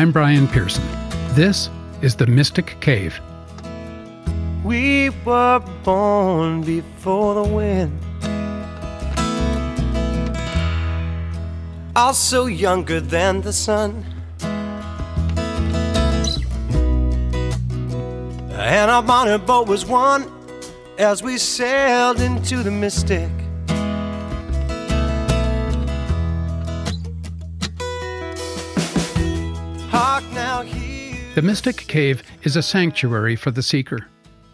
I'm Brian Pearson. This is The Mystic Cave. We were born before the wind. Also younger than the sun. And our bonnet boat was one as we sailed into the mystic. The Mystic Cave is a sanctuary for the seeker.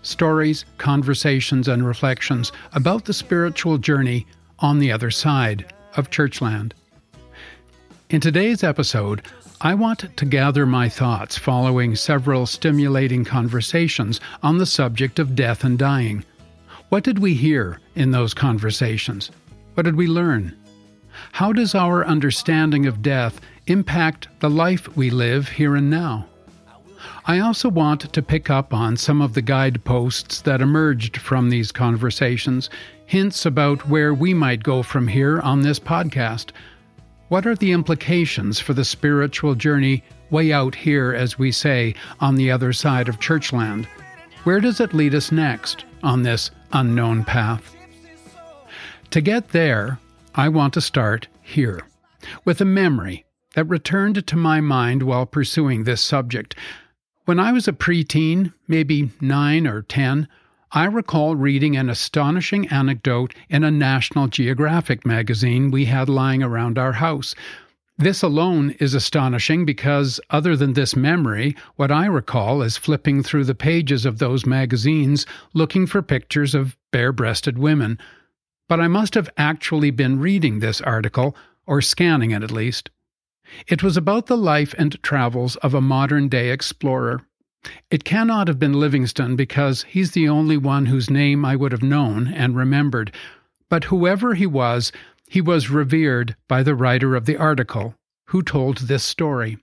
Stories, conversations, and reflections about the spiritual journey on the other side of Churchland. In today's episode, I want to gather my thoughts following several stimulating conversations on the subject of death and dying. What did we hear in those conversations? What did we learn? How does our understanding of death impact the life we live here and now? I also want to pick up on some of the guideposts that emerged from these conversations, hints about where we might go from here on this podcast. What are the implications for the spiritual journey way out here, as we say, on the other side of Churchland? Where does it lead us next on this unknown path? To get there, I want to start here, with a memory that returned to my mind while pursuing this subject. When I was a preteen, maybe nine or ten, I recall reading an astonishing anecdote in a National Geographic magazine we had lying around our house. This alone is astonishing because, other than this memory, what I recall is flipping through the pages of those magazines looking for pictures of bare breasted women. But I must have actually been reading this article, or scanning it at least. It was about the life and travels of a modern day explorer. It cannot have been Livingstone because he's the only one whose name I would have known and remembered, but whoever he was, he was revered by the writer of the article, who told this story.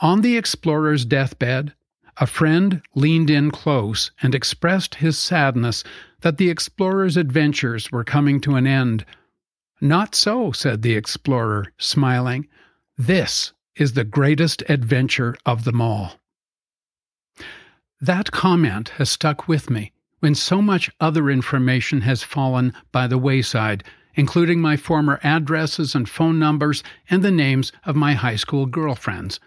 On the explorer's deathbed, a friend leaned in close and expressed his sadness that the explorer's adventures were coming to an end. Not so, said the explorer, smiling. This is the greatest adventure of them all. That comment has stuck with me when so much other information has fallen by the wayside including my former addresses and phone numbers and the names of my high school girlfriends.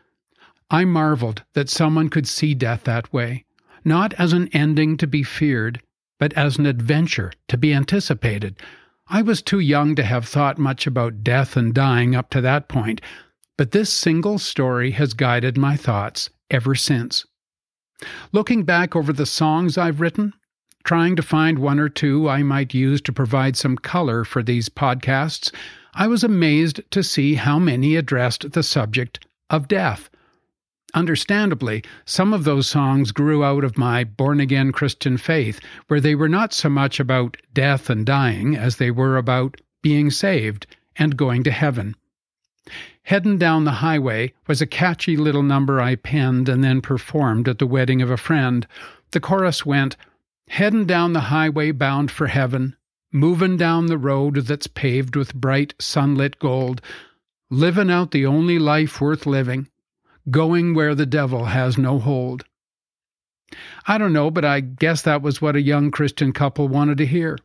I marveled that someone could see death that way, not as an ending to be feared, but as an adventure to be anticipated. I was too young to have thought much about death and dying up to that point, but this single story has guided my thoughts ever since. Looking back over the songs I've written, trying to find one or two I might use to provide some color for these podcasts, I was amazed to see how many addressed the subject of death. Understandably, some of those songs grew out of my born again Christian faith, where they were not so much about death and dying as they were about being saved and going to heaven. Headin' Down the Highway was a catchy little number I penned and then performed at the wedding of a friend. The chorus went, Headin' down the highway bound for heaven, movin' down the road that's paved with bright sunlit gold, livin' out the only life worth living, going where the devil has no hold. I don't know, but I guess that was what a young Christian couple wanted to hear.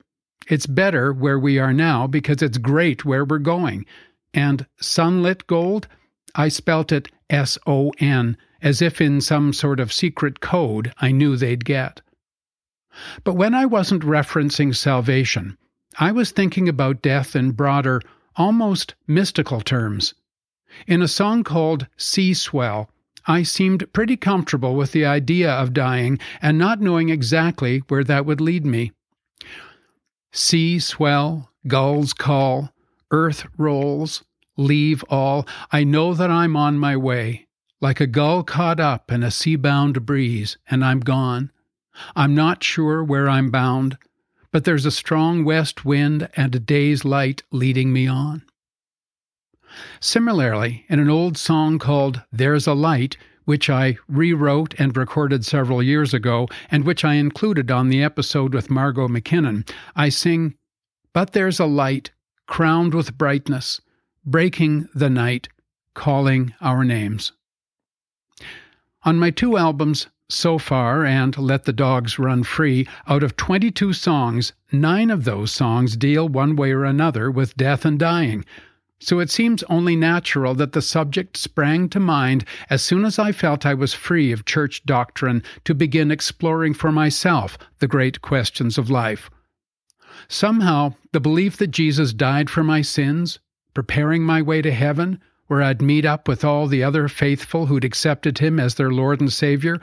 It's better where we are now because it's great where we're going. And sunlit gold, I spelt it S O N, as if in some sort of secret code I knew they'd get. But when I wasn't referencing salvation, I was thinking about death in broader, almost mystical terms. In a song called Sea Swell, I seemed pretty comfortable with the idea of dying and not knowing exactly where that would lead me. Sea swell, gulls call, earth rolls, leave all. I know that I'm on my way, like a gull caught up in a sea bound breeze, and I'm gone. I'm not sure where I'm bound, but there's a strong west wind and a day's light leading me on. Similarly, in an old song called There's a Light, which I rewrote and recorded several years ago, and which I included on the episode with Margot McKinnon, I sing, But there's a light, crowned with brightness, breaking the night, calling our names. On my two albums, So Far and Let the Dogs Run Free, out of 22 songs, nine of those songs deal one way or another with death and dying. So it seems only natural that the subject sprang to mind as soon as I felt I was free of church doctrine to begin exploring for myself the great questions of life. Somehow, the belief that Jesus died for my sins, preparing my way to heaven, where I'd meet up with all the other faithful who'd accepted him as their Lord and Savior,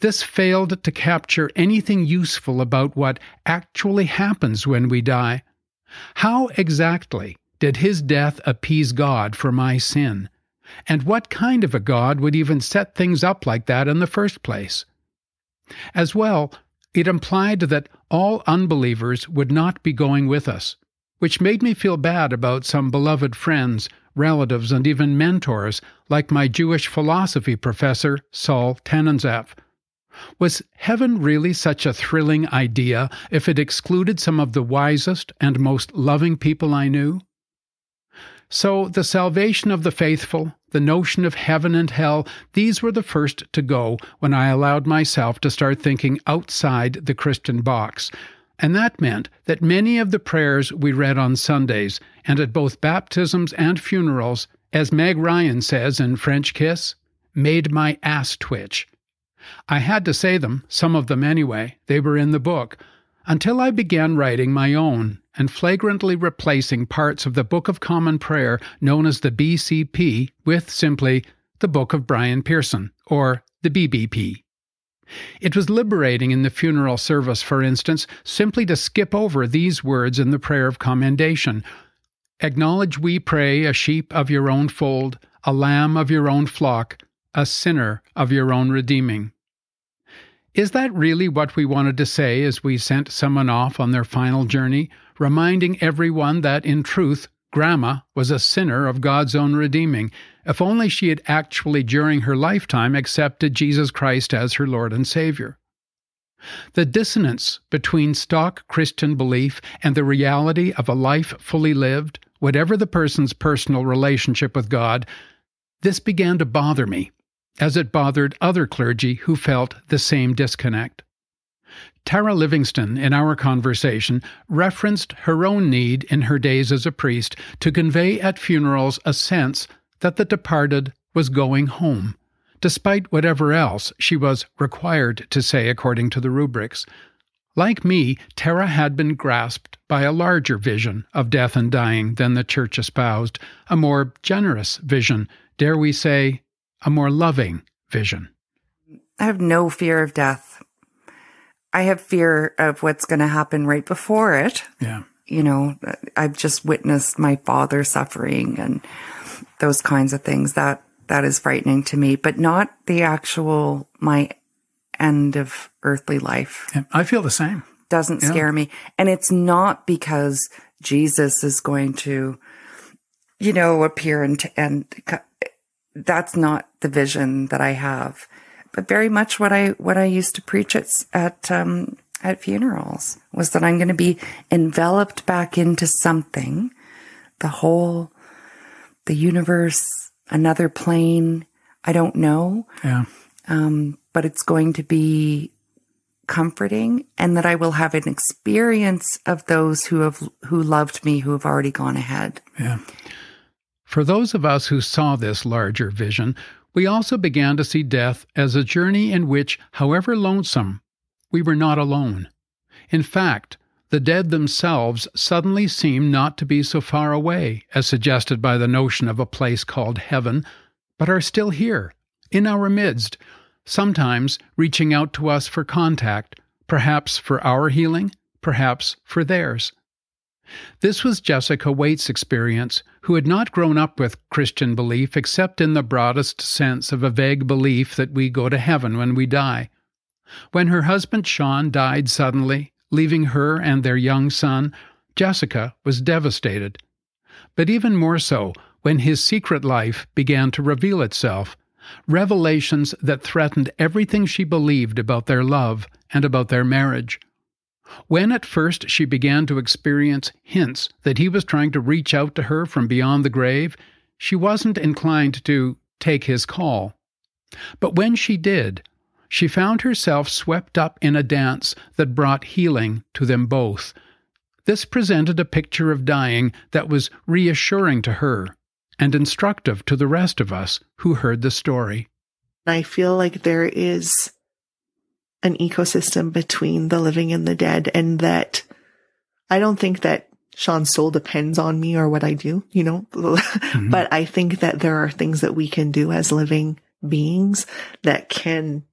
this failed to capture anything useful about what actually happens when we die. How exactly did his death appease God for my sin? And what kind of a God would even set things up like that in the first place? As well, it implied that all unbelievers would not be going with us, which made me feel bad about some beloved friends, relatives, and even mentors, like my Jewish philosophy professor, Saul Tanenzapf. Was heaven really such a thrilling idea if it excluded some of the wisest and most loving people I knew? So, the salvation of the faithful, the notion of heaven and hell, these were the first to go when I allowed myself to start thinking outside the Christian box. And that meant that many of the prayers we read on Sundays and at both baptisms and funerals, as Meg Ryan says in French Kiss, made my ass twitch. I had to say them, some of them anyway, they were in the book, until I began writing my own and flagrantly replacing parts of the Book of Common Prayer known as the BCP with simply the Book of Brian Pearson, or the BBP. It was liberating in the funeral service, for instance, simply to skip over these words in the prayer of commendation Acknowledge, we pray, a sheep of your own fold, a lamb of your own flock, a sinner of your own redeeming. Is that really what we wanted to say as we sent someone off on their final journey, reminding everyone that, in truth, Grandma was a sinner of God's own redeeming, if only she had actually during her lifetime accepted Jesus Christ as her Lord and Savior? The dissonance between stock Christian belief and the reality of a life fully lived, whatever the person's personal relationship with God, this began to bother me as it bothered other clergy who felt the same disconnect. Tara Livingston, in our conversation, referenced her own need in her days as a priest to convey at funerals a sense that the departed was going home, despite whatever else she was required to say according to the rubrics. Like me, Tara had been grasped by a larger vision of death and dying than the Church espoused, a more generous vision, dare we say, a more loving vision? I have no fear of death. I have fear of what's going to happen right before it. Yeah. You know, I've just witnessed my father suffering and those kinds of things. That that is frightening to me, but not the actual my end of earthly life. Yeah, I feel the same. Doesn't yeah. scare me. And it's not because Jesus is going to, you know, appear and, and that's not the vision that I have, but very much what I what I used to preach at at um, at funerals was that I'm going to be enveloped back into something, the whole, the universe, another plane. I don't know. Yeah. Um, but it's going to be comforting and that I will have an experience of those who have who loved me who have already gone ahead. Yeah. For those of us who saw this larger vision, we also began to see death as a journey in which, however lonesome, we were not alone. In fact, the dead themselves suddenly seem not to be so far away, as suggested by the notion of a place called heaven, but are still here, in our midst, sometimes reaching out to us for contact, perhaps for our healing, perhaps for theirs. This was Jessica Waite's experience, who had not grown up with Christian belief except in the broadest sense of a vague belief that we go to heaven when we die. When her husband Sean died suddenly, leaving her and their young son, Jessica was devastated. But even more so when his secret life began to reveal itself, revelations that threatened everything she believed about their love and about their marriage. When at first she began to experience hints that he was trying to reach out to her from beyond the grave, she wasn't inclined to take his call. But when she did, she found herself swept up in a dance that brought healing to them both. This presented a picture of dying that was reassuring to her and instructive to the rest of us who heard the story. I feel like there is an ecosystem between the living and the dead, and that I don't think that Sean's soul depends on me or what I do, you know, mm-hmm. but I think that there are things that we can do as living beings that can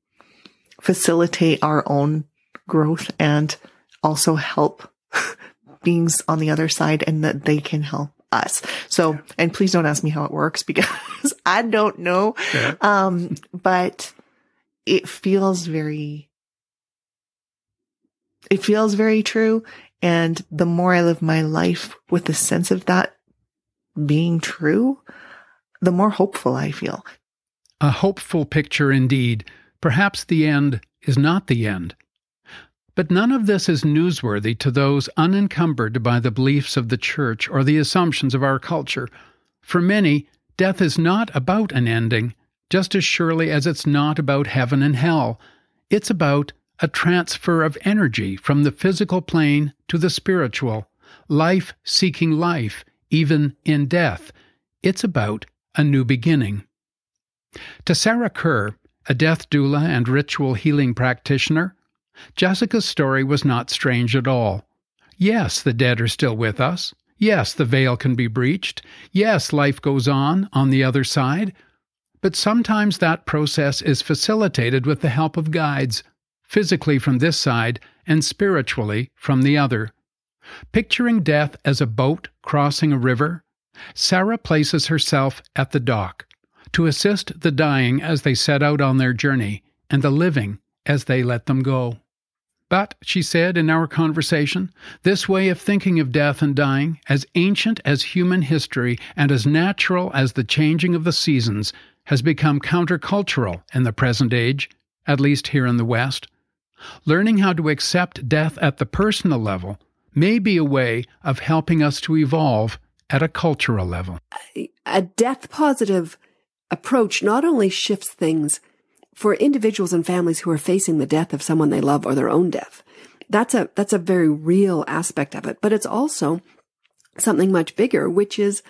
facilitate our own growth and also help beings on the other side and that they can help us. So, and please don't ask me how it works because I don't know. Yeah. Um, but it feels very, it feels very true. And the more I live my life with the sense of that being true, the more hopeful I feel. A hopeful picture indeed. Perhaps the end is not the end. But none of this is newsworthy to those unencumbered by the beliefs of the Church or the assumptions of our culture. For many, death is not about an ending, just as surely as it's not about heaven and hell. It's about a transfer of energy from the physical plane to the spiritual, life seeking life, even in death. It's about a new beginning. To Sarah Kerr, a death doula and ritual healing practitioner, Jessica's story was not strange at all. Yes, the dead are still with us. Yes, the veil can be breached. Yes, life goes on on the other side. But sometimes that process is facilitated with the help of guides, physically from this side and spiritually from the other. Picturing death as a boat crossing a river, Sarah places herself at the dock to assist the dying as they set out on their journey and the living as they let them go. But, she said in our conversation, this way of thinking of death and dying, as ancient as human history and as natural as the changing of the seasons, has become countercultural in the present age, at least here in the West. Learning how to accept death at the personal level may be a way of helping us to evolve at a cultural level. A death positive approach not only shifts things for individuals and families who are facing the death of someone they love or their own death. That's a, that's a very real aspect of it, but it's also something much bigger, which is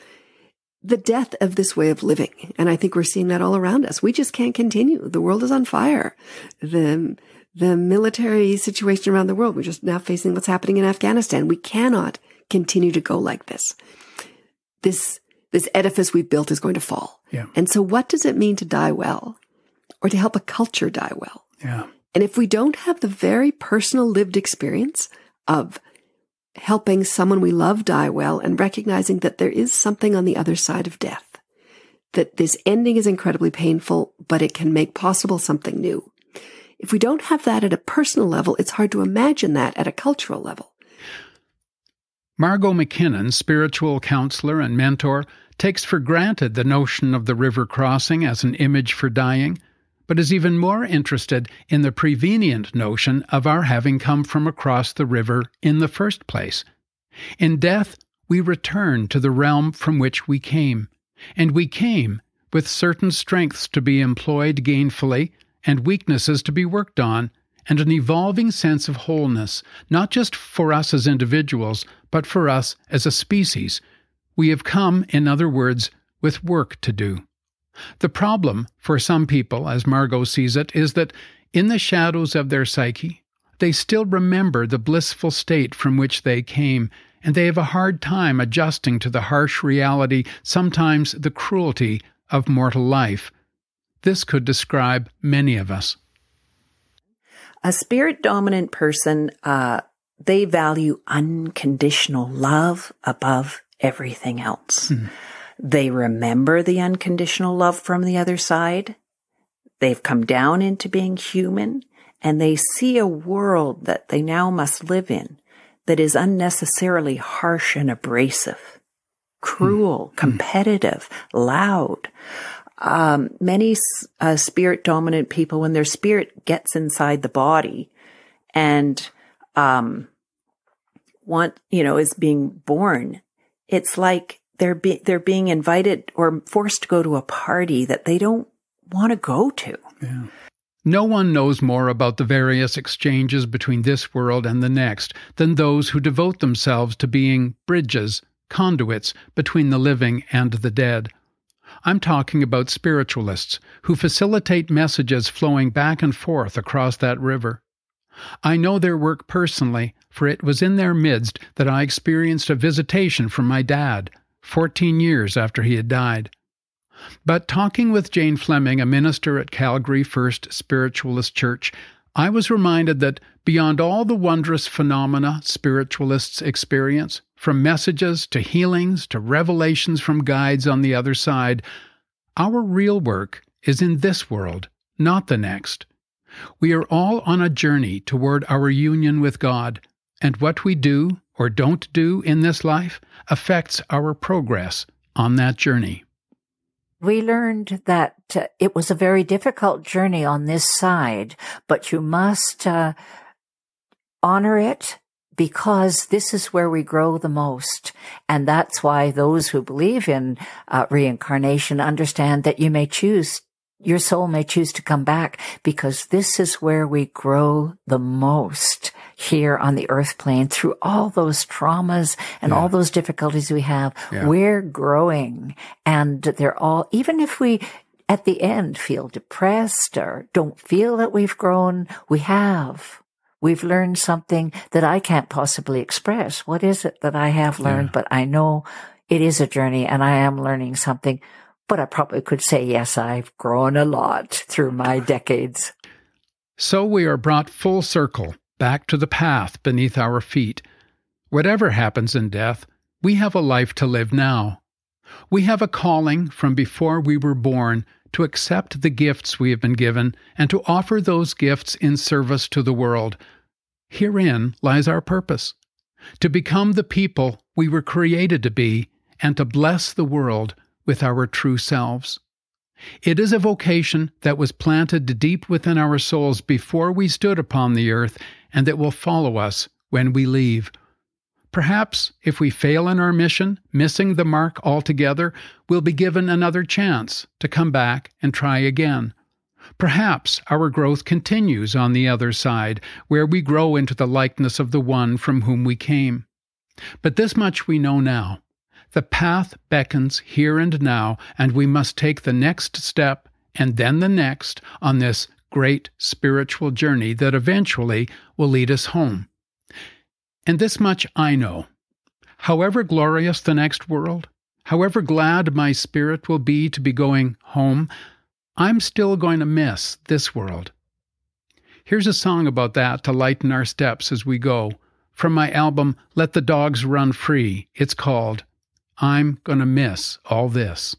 the death of this way of living. And I think we're seeing that all around us. We just can't continue. The world is on fire. The, the military situation around the world, we're just now facing what's happening in Afghanistan. We cannot continue to go like this. This, this edifice we've built is going to fall. Yeah. And so what does it mean to die well? or to help a culture die well. Yeah. And if we don't have the very personal lived experience of helping someone we love die well and recognizing that there is something on the other side of death, that this ending is incredibly painful, but it can make possible something new. If we don't have that at a personal level, it's hard to imagine that at a cultural level. Margot McKinnon, spiritual counselor and mentor, takes for granted the notion of the river crossing as an image for dying but is even more interested in the prevenient notion of our having come from across the river in the first place. In death, we return to the realm from which we came, and we came with certain strengths to be employed gainfully and weaknesses to be worked on, and an evolving sense of wholeness, not just for us as individuals, but for us as a species. We have come, in other words, with work to do. The problem, for some people, as Margot sees it, is that in the shadows of their psyche, they still remember the blissful state from which they came, and they have a hard time adjusting to the harsh reality, sometimes the cruelty, of mortal life. This could describe many of us. A spirit dominant person, uh, they value unconditional love above everything else. Hmm. They remember the unconditional love from the other side. They've come down into being human and they see a world that they now must live in that is unnecessarily harsh and abrasive, cruel, mm. competitive, loud. Um, many uh, spirit dominant people, when their spirit gets inside the body and um, want, you know, is being born, it's like they're be, they're being invited or forced to go to a party that they don't want to go to. Yeah. No one knows more about the various exchanges between this world and the next than those who devote themselves to being bridges, conduits between the living and the dead. I'm talking about spiritualists who facilitate messages flowing back and forth across that river. I know their work personally, for it was in their midst that I experienced a visitation from my dad, 14 years after he had died. But talking with Jane Fleming, a minister at Calgary First Spiritualist Church, I was reminded that beyond all the wondrous phenomena spiritualists experience, from messages to healings to revelations from guides on the other side, our real work is in this world, not the next. We are all on a journey toward our union with God, and what we do or don't do in this life affects our progress on that journey. We learned that uh, it was a very difficult journey on this side, but you must uh, honor it because this is where we grow the most. And that's why those who believe in uh, reincarnation understand that you may choose your soul may choose to come back because this is where we grow the most here on the earth plane through all those traumas and yeah. all those difficulties we have. Yeah. We're growing and they're all, even if we at the end feel depressed or don't feel that we've grown, we have. We've learned something that I can't possibly express. What is it that I have learned? Yeah. But I know it is a journey and I am learning something but I probably could say, yes, I've grown a lot through my decades. So we are brought full circle back to the path beneath our feet. Whatever happens in death, we have a life to live now. We have a calling from before we were born to accept the gifts we have been given and to offer those gifts in service to the world. Herein lies our purpose to become the people we were created to be and to bless the world with our true selves. It is a vocation that was planted deep within our souls before we stood upon the earth and that will follow us when we leave. Perhaps if we fail in our mission, missing the mark altogether, we'll be given another chance to come back and try again. Perhaps our growth continues on the other side, where we grow into the likeness of the one from whom we came. But this much we know now the path beckons here and now, and we must take the next step and then the next on this great spiritual journey that eventually will lead us home. And this much I know. However glorious the next world, however glad my spirit will be to be going home, I'm still going to miss this world. Here's a song about that to lighten our steps as we go. From my album, Let the Dogs Run Free, it's called I'm to miss all this.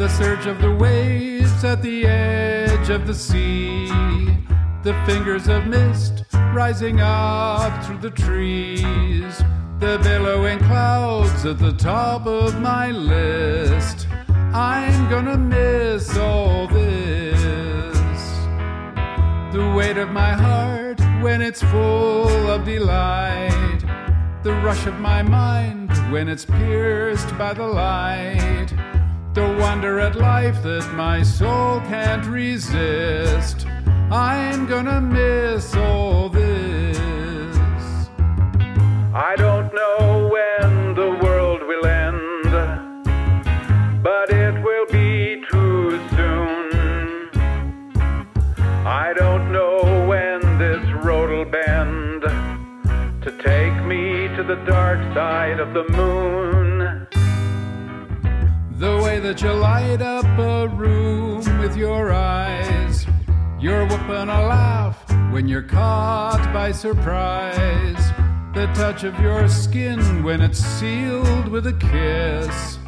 The surge of the waves at the edge of the sea, the fingers of mist rising up through the trees, the billowing clouds at the top of my list. I'm gonna miss all this. The weight of my heart when it's full of delight, the rush of my mind when it's pierced by the light, the wonder at life that my soul can't resist. I'm gonna miss all this. I don't know when the world will end, but it will be too soon. I don't know when this road will bend to take me to the dark side of the moon. The way that you light up a room with your eyes you're whooping a laugh when you're caught by surprise. The touch of your skin when it's sealed with a kiss.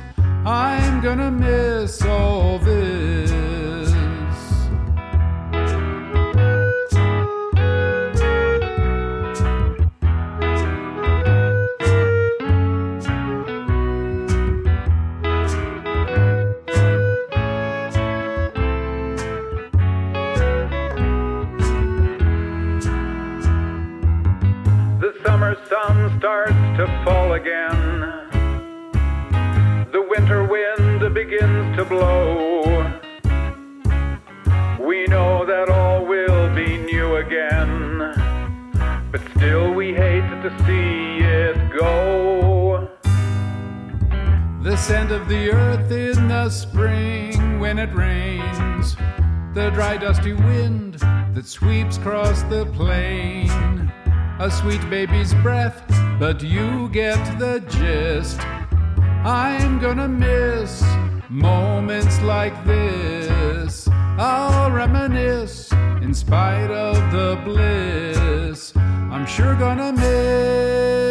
I'm gonna miss all this. Earth in the spring when it rains, the dry, dusty wind that sweeps across the plain. A sweet baby's breath, but you get the gist. I'm gonna miss moments like this. I'll reminisce in spite of the bliss. I'm sure gonna miss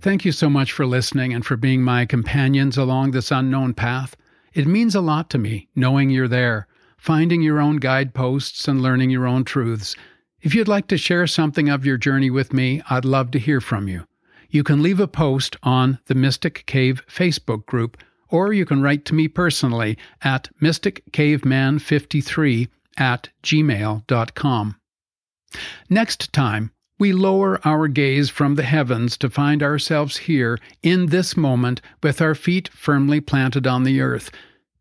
Thank you so much for listening and for being my companions along this unknown path. It means a lot to me knowing you're there, finding your own guideposts and learning your own truths. If you'd like to share something of your journey with me, I'd love to hear from you. You can leave a post on the Mystic Cave Facebook group, or you can write to me personally at mysticcaveman53 at gmail.com. Next time, we lower our gaze from the heavens to find ourselves here in this moment with our feet firmly planted on the earth,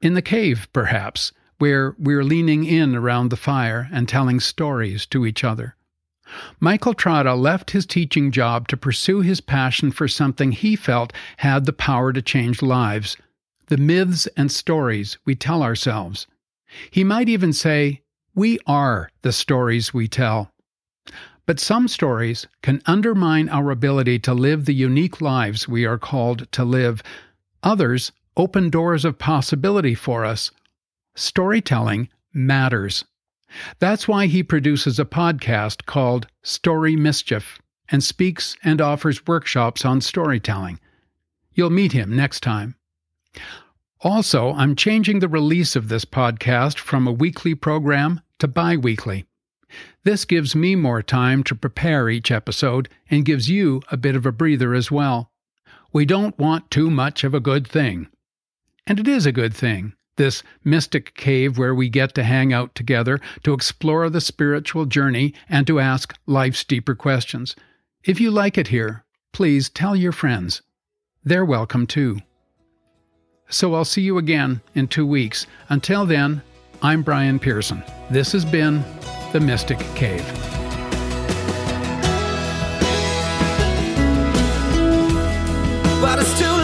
in the cave, perhaps, where we're leaning in around the fire and telling stories to each other. Michael Trotta left his teaching job to pursue his passion for something he felt had the power to change lives the myths and stories we tell ourselves. He might even say, We are the stories we tell. But some stories can undermine our ability to live the unique lives we are called to live. Others open doors of possibility for us. Storytelling matters. That's why he produces a podcast called Story Mischief and speaks and offers workshops on storytelling. You'll meet him next time. Also, I'm changing the release of this podcast from a weekly program to bi weekly. This gives me more time to prepare each episode and gives you a bit of a breather as well. We don't want too much of a good thing. And it is a good thing, this mystic cave where we get to hang out together to explore the spiritual journey and to ask life's deeper questions. If you like it here, please tell your friends. They're welcome too. So I'll see you again in two weeks. Until then, I'm Brian Pearson. This has been The Mystic Cave. But it's too.